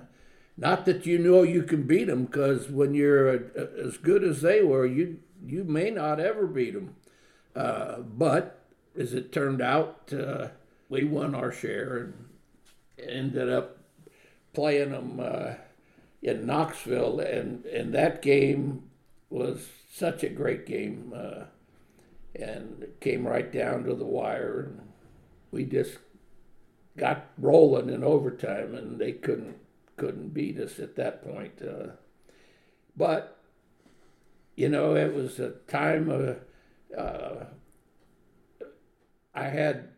not that you know you can beat them, because when you're as good as they were, you you may not ever beat them. Uh, but as it turned out, uh, we won our share and ended up playing them uh, in Knoxville, and and that game was such a great game, uh, and came right down to the wire, and we just got rolling in overtime, and they couldn't couldn't beat us at that point. Uh, but you know, it was a time of, uh, I had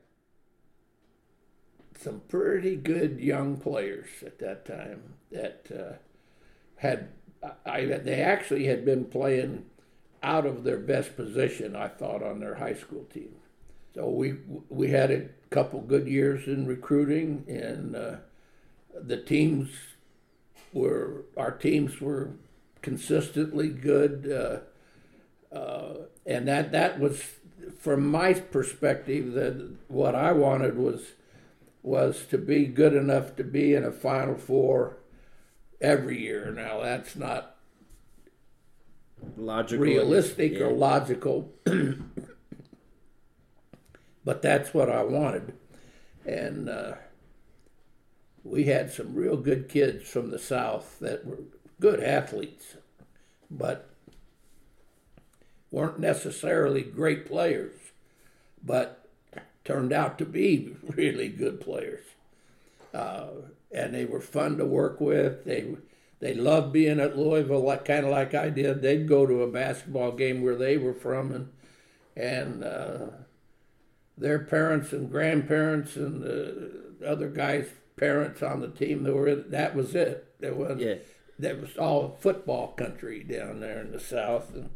some pretty good young players at that time that uh, had, I, they actually had been playing out of their best position, I thought, on their high school team. So we we had a couple good years in recruiting, and uh, the teams were our teams were consistently good, uh, uh, and that that was from my perspective that what I wanted was was to be good enough to be in a Final Four every year. Now that's not logical, realistic yeah. or logical, but that's what I wanted, and uh, we had some real good kids from the South that were good athletes, but weren't necessarily great players, but turned out to be (laughs) really good players. Uh, and they were fun to work with. They they loved being at Louisville, like kind of like I did. They'd go to a basketball game where they were from, and and uh, their parents and grandparents and the other guys' parents on the team that were in, that was it. That was Yeah. that was all football country down there in the South, and,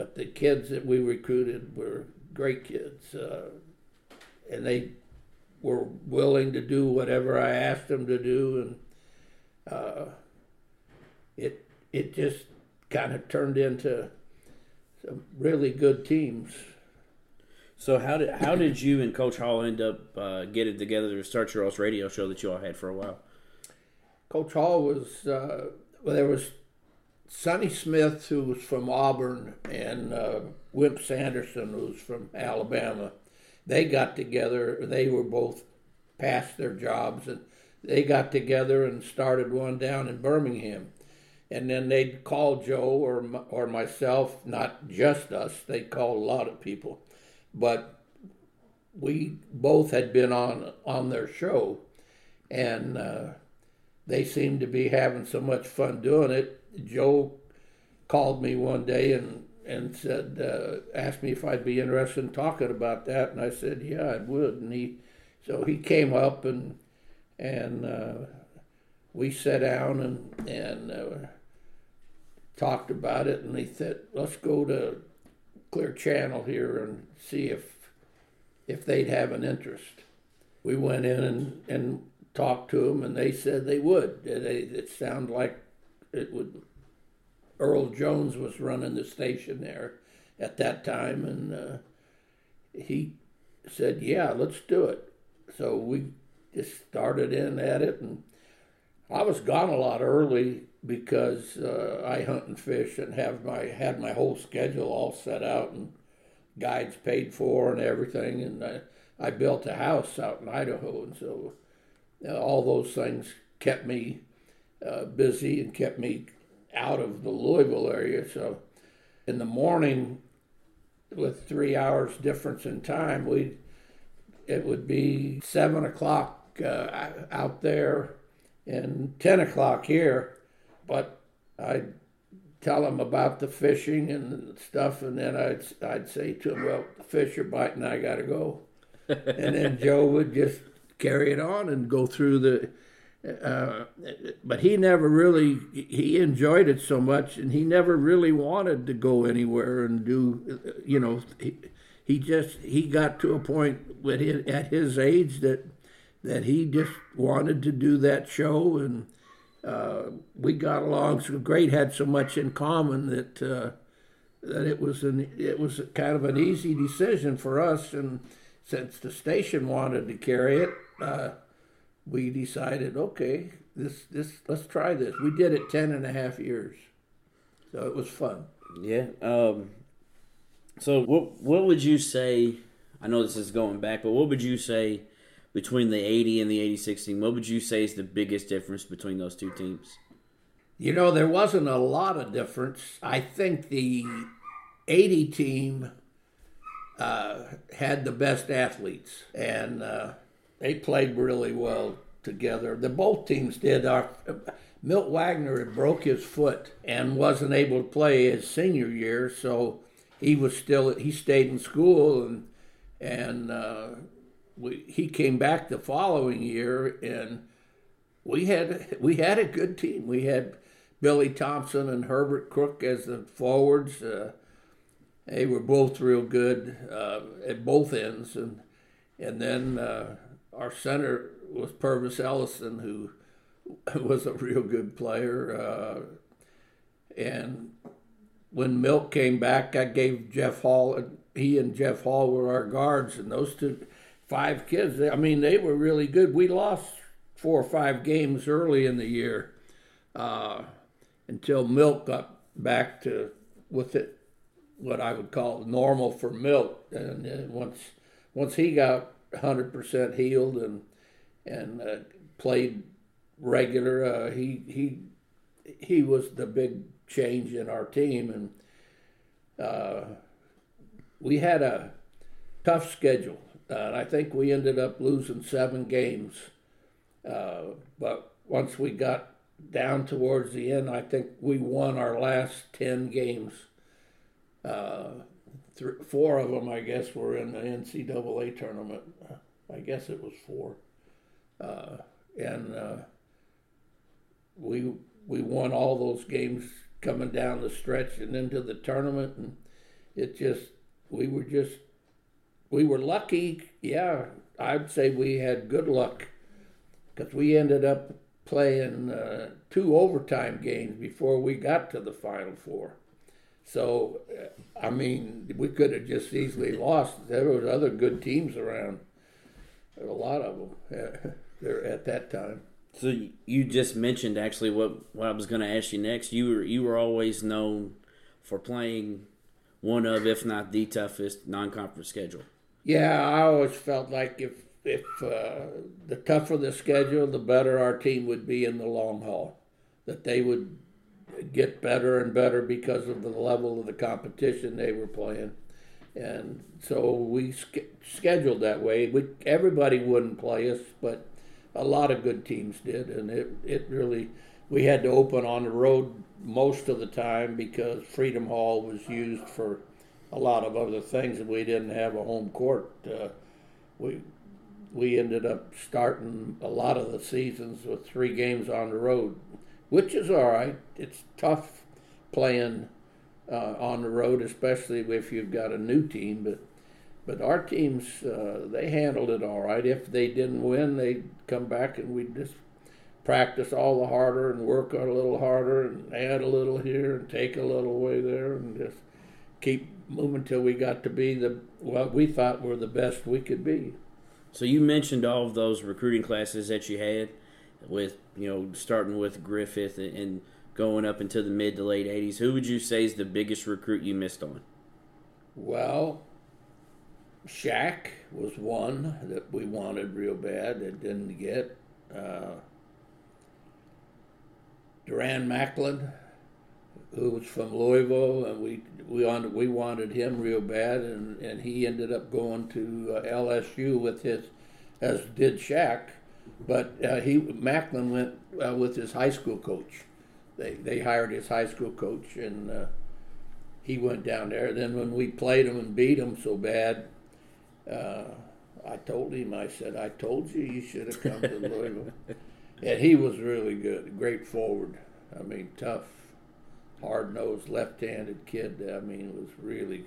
but the kids that we recruited were great kids, uh, and they were willing to do whatever I asked them to do, and uh, it it just kind of turned into some really good teams. So how did how did you and Coach Hall end up uh, getting together to start your all's radio show that you all had for a while? Coach Hall was uh, well, there was Sonny Smith who was from Auburn and uh, Wimp Sanderson who was from Alabama. They got together. They were both past their jobs and they got together and started one down in Birmingham. And then they'd call Joe or or myself, not just us. They called a lot of people, but we both had been on on their show, and uh, they seemed to be having so much fun doing it. Joe called me one day and and said, uh, asked me if I'd be interested in talking about that, and I said, yeah, I would. And he, so he came up and and uh, we sat down and and uh, talked about it, and he said, let's go to Clear Channel here and see if if they'd have an interest. We went in and, and talked to them, and they said they would. They, it sounded like it would. Earl Jones was running the station there at that time, and uh, he said, "Yeah, let's do it." So we just started in at it, and I was gone a lot early because uh, I hunt and fish and have my had my whole schedule all set out and guides paid for and everything, and I, I built a house out in Idaho, and so uh, all those things kept me uh, busy and kept me out of the Louisville area. So in the morning, with three hours difference in time, we it would be seven o'clock uh, out there and ten o'clock here, but I'd tell them about the fishing and stuff, and then I'd I'd say to them, "Well, the fish are biting. I got to go," (laughs) and then Joe would just carry it on and go through the. Uh, but he never really he enjoyed it so much, and he never really wanted to go anywhere and do. You know, he, he just he got to a point with his, at his age that that he just wanted to do that show and uh, we got along so great, had so much in common that uh, that it was an it was kind of an easy decision for us. And since the station wanted to carry it, uh, we decided, okay, this this let's try this. We did it ten and a half years, so it was fun. Yeah. Um, so what what would you say? I know this is going back, but what would you say between the 80 and the 86 team? What would you say is the biggest difference between those two teams? You know, there wasn't a lot of difference. I think the 80 team uh, had the best athletes, and uh, they played really well together. The both teams did. Our Milt Wagner broke his foot and wasn't able to play his senior year, so he was still he stayed in school and and uh, we, he came back the following year and we had we had a good team. We had Billy Thompson and Herbert Crook as the forwards. Uh, they were both real good uh, at both ends, and and then uh, our center was Pervis Ellison, who (laughs) was a real good player. Uh, and when Milt came back, I gave Jeff Hall. He and Jeff Hall were our guards, and those two, five kids. I mean, they were really good. We lost four or five games early in the year uh, until Milt got back to with it what I would call normal for Milt. and once once he got 100% healed and and uh, played regular, uh, he he he was the big change in our team, and uh, we had a tough schedule. and I think we ended up losing seven games. Uh, but once we got down towards the end, I think we won our last ten games. Three, four of them, I guess, were in the NCAA tournament. I guess it was four, uh, and uh, we we won all those games coming down the stretch and into the tournament, and it just we were just we were lucky. Yeah, I'd say we had good luck because we ended up playing uh, two overtime games before we got to the Final Four. So, uh, I mean, we could have just easily lost. There was other good teams around. There were a lot of them uh, (laughs) there at that time. So you just mentioned actually what, what I was going to ask you next. You were you were always known for playing one of, if not the toughest non-conference schedule. Yeah, I always felt like if if uh, the tougher the schedule, the better our team would be in the long haul. That they would get better and better because of the level of the competition they were playing, and so we sk- scheduled that way. We, everybody wouldn't play us, but a lot of good teams did, and it it really we had to open on the road most of the time because Freedom Hall was used for a lot of other things, and we didn't have a home court. Uh, we we ended up starting a lot of the seasons with three games on the road, which is all right. It's tough playing uh, on the road, especially if you've got a new team, but but our teams, uh, they handled it all right. If they didn't win, they'd come back and we'd just practice all the harder and work a little harder and add a little here and take a little away there and just keep moving till we got to be the what we thought were the best we could be. So you mentioned all of those recruiting classes that you had, with you know starting with Griffith and going up into the mid to late '80s. Who would you say is the biggest recruit you missed on? Well, Shaq was one that we wanted real bad that didn't get. Uh, Durand Macklin, who was from Louisville, and we we wanted we wanted him real bad, and, and he ended up going to uh, LSU with his, as did Shaq, but uh, he Macklin went uh, with his high school coach. They they hired his high school coach, and uh, he went down there. Then when we played him and beat him so bad, uh, I told him, I said, I told you you should have come to (laughs) Louisville. and he was really good, great forward. I mean, tough, hard nosed, left handed kid. I mean, it was really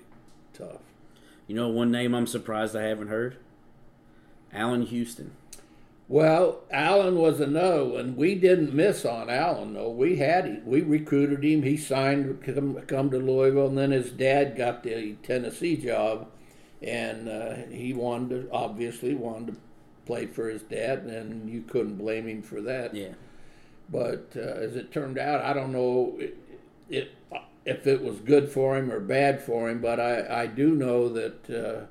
tough. You know, one name I'm surprised I haven't heard Allan Houston. Well, Allan was another one. We didn't miss on Allan. though. We had him. We recruited him. He signed to come, come to Louisville, and then his dad got the Tennessee job and uh, he wanted to obviously wanted to play for his dad, and you couldn't blame him for that. Yeah. But uh, as it turned out, I don't know it, it, if it was good for him or bad for him, but I, I do know that uh,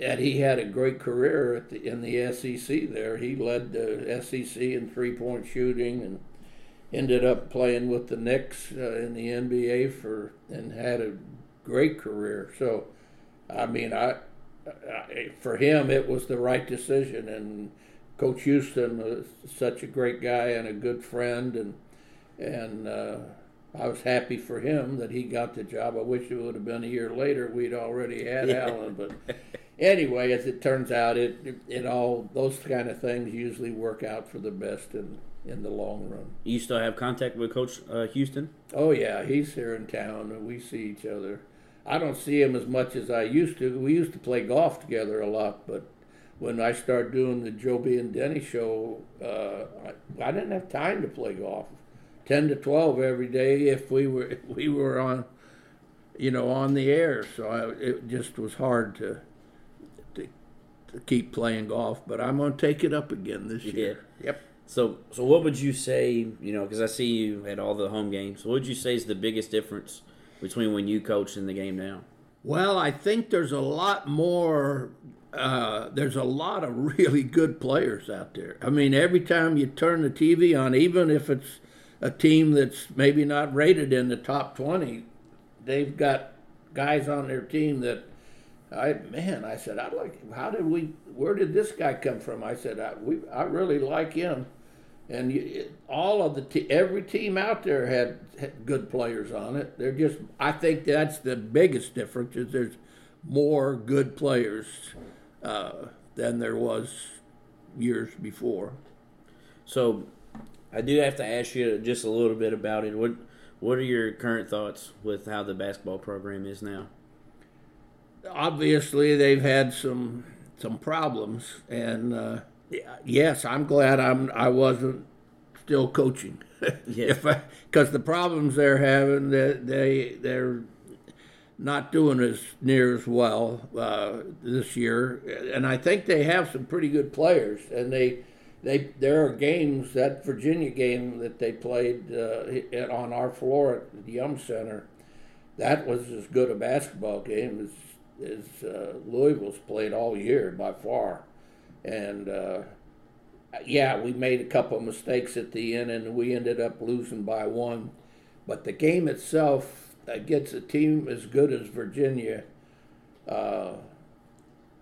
that he had a great career the, in the SEC. There, he led the SEC in three point shooting and ended up playing with the Knicks uh, in the NBA for and had a great career. So I mean, I, I, for him it was the right decision, and Coach Houston was such a great guy and a good friend, and and uh, I was happy for him that he got the job. I wish it would have been a year later. We'd already had Yeah. Allan, but (laughs) anyway, as it turns out, it, it it all those kind of things usually work out for the best in in the long run. You still have contact with Coach uh, Houston? Oh yeah, he's here in town, and we see each other. I don't see him as much as I used to. We used to play golf together a lot, but when I started doing the Joe B. and Denny show, uh, I, I didn't have time to play golf. Ten to twelve every day if we were if (laughs) we were on, you know, on the air. So I, it just was hard to, to to keep playing golf. But I'm gonna take it up again this year. Yep. So, so what would you say? You know, because I see you at all the home games. What would you say is the biggest difference between when you coach and the game now? Well, I think there's a lot more. Uh, there's a lot of (laughs) really good players out there. I mean, every time you turn the TV on, even if it's a team that's maybe not rated in the top 20, they've got guys on their team that I man, I said I like. How did we? Where did this guy come from? I said I we I really like him, and you, all of the te- every team out there had, had good players on it. They're just. I think that's the biggest difference is there's more good players uh, than there was years before. So, I do have to ask you just a little bit about it. What What are your current thoughts with how the basketball program is now? Obviously they've had some some problems, and uh, yes, I'm glad I'm I wasn't still coaching. (laughs) Yeah. because the problems they're having, they, they they're not doing as near as well uh, this year, and I think they have some pretty good players, and they. They, there are games that Virginia game that they played uh, on our floor at the Yum Center. That was as good a basketball game as as uh, Louisville's played all year by far, and uh, yeah, we made a couple of mistakes at the end, and we ended up losing by one. But the game itself against a team as good as Virginia, uh,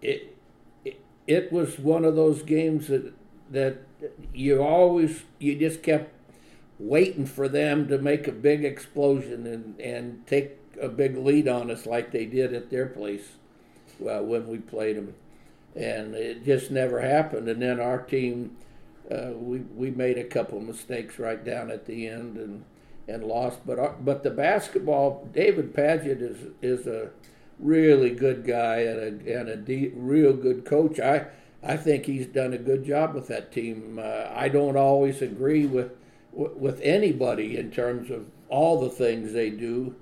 it, it it was one of those games that that you always you just kept waiting for them to make a big explosion and and take a big lead on us like they did at their place well, when we played them. And it just never happened. And then our team, uh, we, we made a couple mistakes right down at the end and, and lost. But our, but the basketball, David Padgett is is a really good guy and a, and a de- real good coach. I I think he's done a good job with that team. Uh, I don't always agree with with anybody in terms of all the things they do,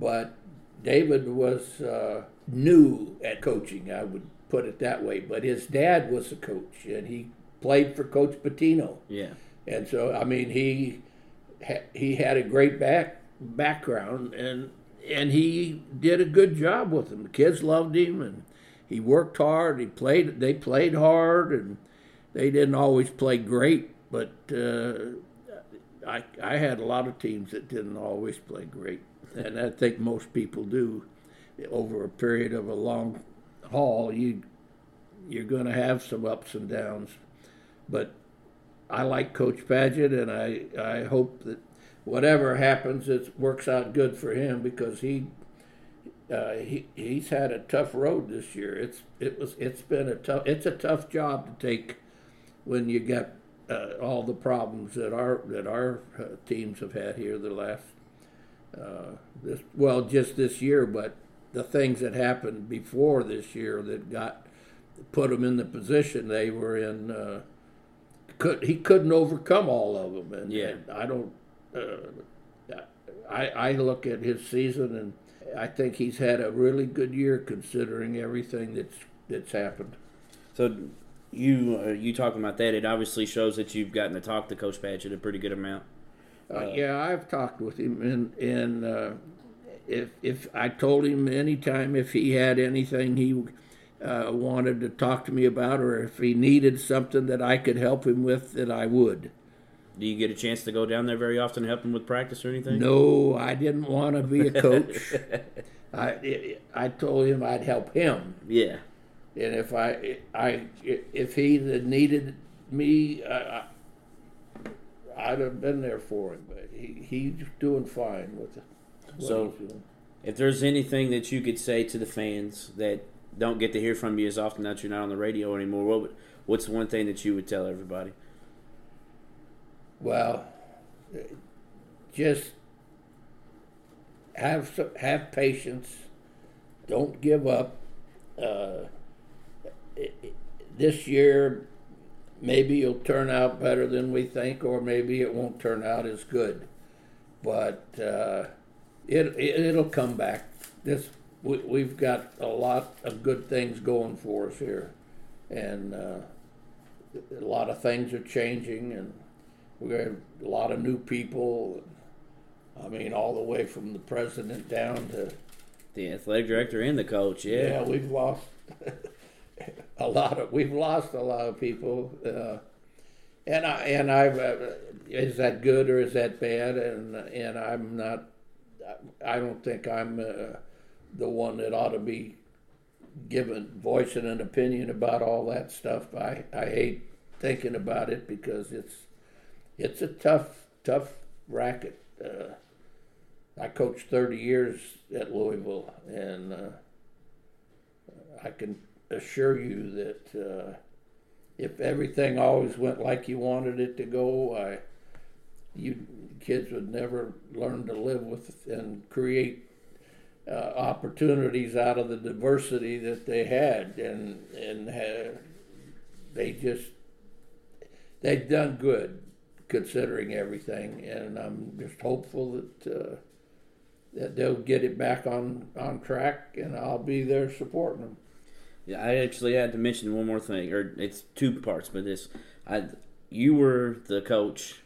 but David was uh, new at coaching. I would put it that way. But his dad was a coach, and he played for Coach Pitino, Yeah. and so I mean he he had a great back background, and and he did a good job with them. The kids loved him, and he worked hard. He played. They played hard, and they didn't always play great, but. Uh, I, I had a lot of teams that didn't always play great, and I think most people do. Over a period of a long haul, you you're going to have some ups and downs, but I like Coach Padgett, and I I hope that whatever happens, it works out good for him because he. Uh, he he's had a tough road this year. It's it was it's been a tough it's a tough job to take when you get uh, all the problems that our that our uh, teams have had here the last uh, this well just this year, but the things that happened before this year that got put them in the position they were in. Uh, could he couldn't overcome all of them, and, Yeah. and I don't. Uh, I I look at his season and I think he's had a really good year considering everything that's that's happened. So you uh, you talking about that? It obviously shows that you've gotten to talk to Coach Padgett a pretty good amount. Uh, yeah, I've talked with him, and and uh, if if I told him anytime if he had anything he uh, wanted to talk to me about, or if he needed something that I could help him with, that I would. Do you get a chance to go down there very often to help him with practice or anything? No, I didn't want to be a coach. (laughs) I I told him I'd help him, Yeah. and if I I if he needed me, I, I'd have been there for him, but he, he's doing fine with it. So- If there's anything that you could say to the fans that don't get to hear from you as often that you're not on the radio anymore, what would, what's one thing that you would tell everybody? Well, just have have patience. Don't give up. Uh, it- it- this year, maybe it'll turn out better than we think, or maybe it won't turn out as good. But uh, it, it it'll come back. This we, we've got a lot of good things going for us here, and uh, a lot of things are changing, and we have a lot of new people. I mean, all the way from the president down to The athletic director and the coach, yeah, yeah. we've lost (laughs) (laughs) a lot of we've lost a lot of people, uh, and I and I've uh, is that good or is that bad? And and I'm not. I don't think I'm uh, the one that ought to be giving voicing an opinion about all that stuff. I I hate thinking about it because it's it's a tough tough racket. Uh, I coached 30 years at Louisville, and uh, I can assure you that uh, if everything always went like you wanted it to go, I, you kids would never learn to live with and create uh, opportunities out of the diversity that they had, and and ha they just they've done good considering everything, and I'm just hopeful that. Uh, that they'll get it back on, on track, and I'll be there supporting them. I actually had to mention one more thing, or it's two parts, but this, I, you were the coach.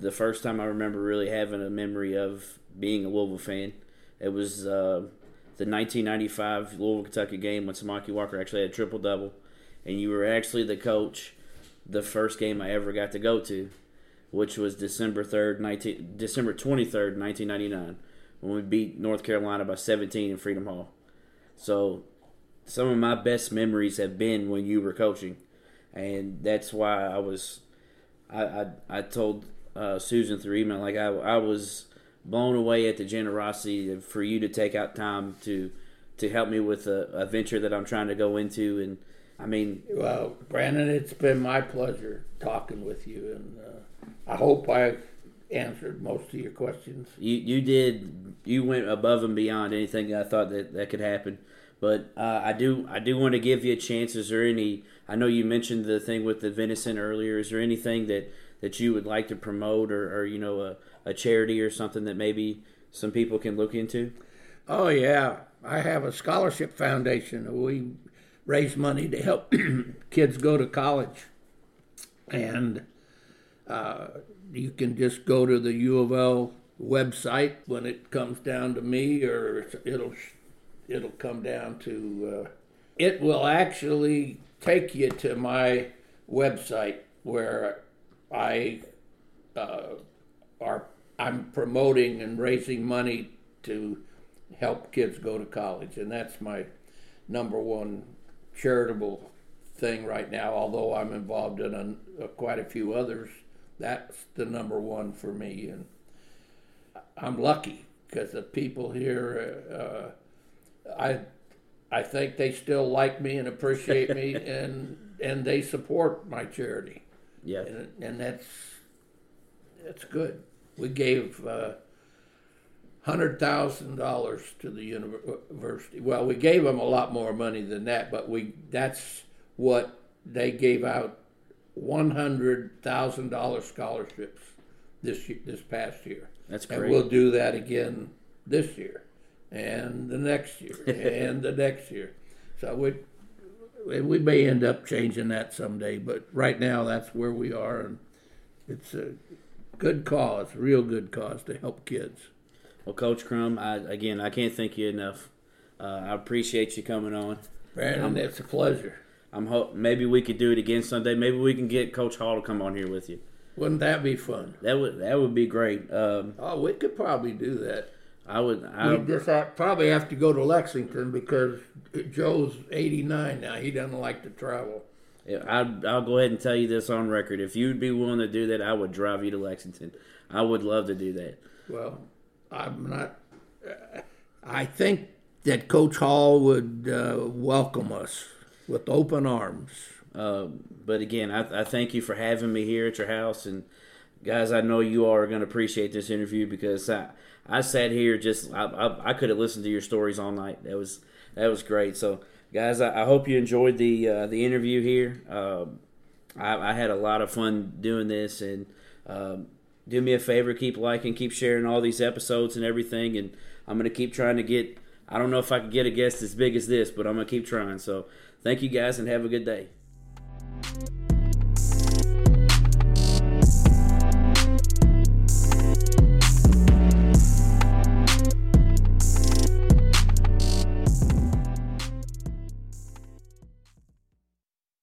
The first time I remember really having a memory of being a Louisville fan, it was uh, the 1995 Louisville Kentucky game when Samaki Walker actually had a triple double, and you were actually the coach. The first game I ever got to go to, which was December third, nineteen December twenty third, nineteen ninety nine, when we beat North Carolina by seventeen in Freedom Hall. So some of my best memories have been when you were coaching, and that's why I was. I I, I told uh, Susan through email like I I was blown away at the generosity for you to take out time to to help me with a, a venture that I'm trying to go into, and I mean Well, Brandon, it's been my pleasure talking with you, and uh, I hope I answered most of your questions. you you did you went above and beyond anything I thought that that could happen. But uh, I do I do want to give you a chance. Is there any? I know you mentioned the thing with the venison earlier. Is there anything that, that you would like to promote, or, or you know, a, a charity or something that maybe some people can look into? Oh yeah, I have a scholarship foundation. We raise money to help (clears throat) kids go to college, and uh, you can just go to the U of L website when it comes down to me, or it'll it'll come down to. Uh, it will actually take you to my website where I uh, are I'm promoting and raising money to help kids go to college, and that's my number one charitable thing right now. Although I'm involved in a, quite a few others, that's the number one for me, and I'm lucky because the people here, uh, I I think they still like me and appreciate me, (laughs) and and they support my charity, Yeah, and, and that's that's good. We gave uh, hundred thousand dollars to the university. Well, we gave them a lot more money than that, but we that's what they gave out one hundred thousand dollar scholarships this year, this past year. that's great. And we'll do that again this year, and the next year, (laughs) and the next year. So we we may end up changing that someday, but right now that's where we are, and it's a good cause, real good cause to help kids. Well, Coach Crum, I, again, I can't thank you enough. Uh, I appreciate you coming on. Brandon, it's a pleasure. I'm hope maybe we could do it again someday. Maybe we can get Coach Hall to come on here with you. Wouldn't that be fun? That would that would be great. Um, Oh, we could probably do that. I would. I, We just have, probably have to go to Lexington because Joe's 89 now. He doesn't like to travel. I, I'll go ahead and tell you this on record. If you'd be willing to do that, I would drive you to Lexington. I would love to do that. Well, I'm not. Uh, I think that Coach Hall would uh, welcome us with open arms. Uh, but again, I, I, thank you for having me here at your house, and guys, I know you are going to appreciate this interview because I, I sat here just I, I, I could have listened to your stories all night. That was that was great. So, guys, I, I hope you enjoyed the uh, the interview here. Uh, I, I, had a lot of fun doing this, and um, do me a favor, keep liking, keep sharing all these episodes and everything, and I'm to keep trying to get. I don't know if I can get a guest as big as this, but I'm to keep trying. So, thank you guys, and have a good day.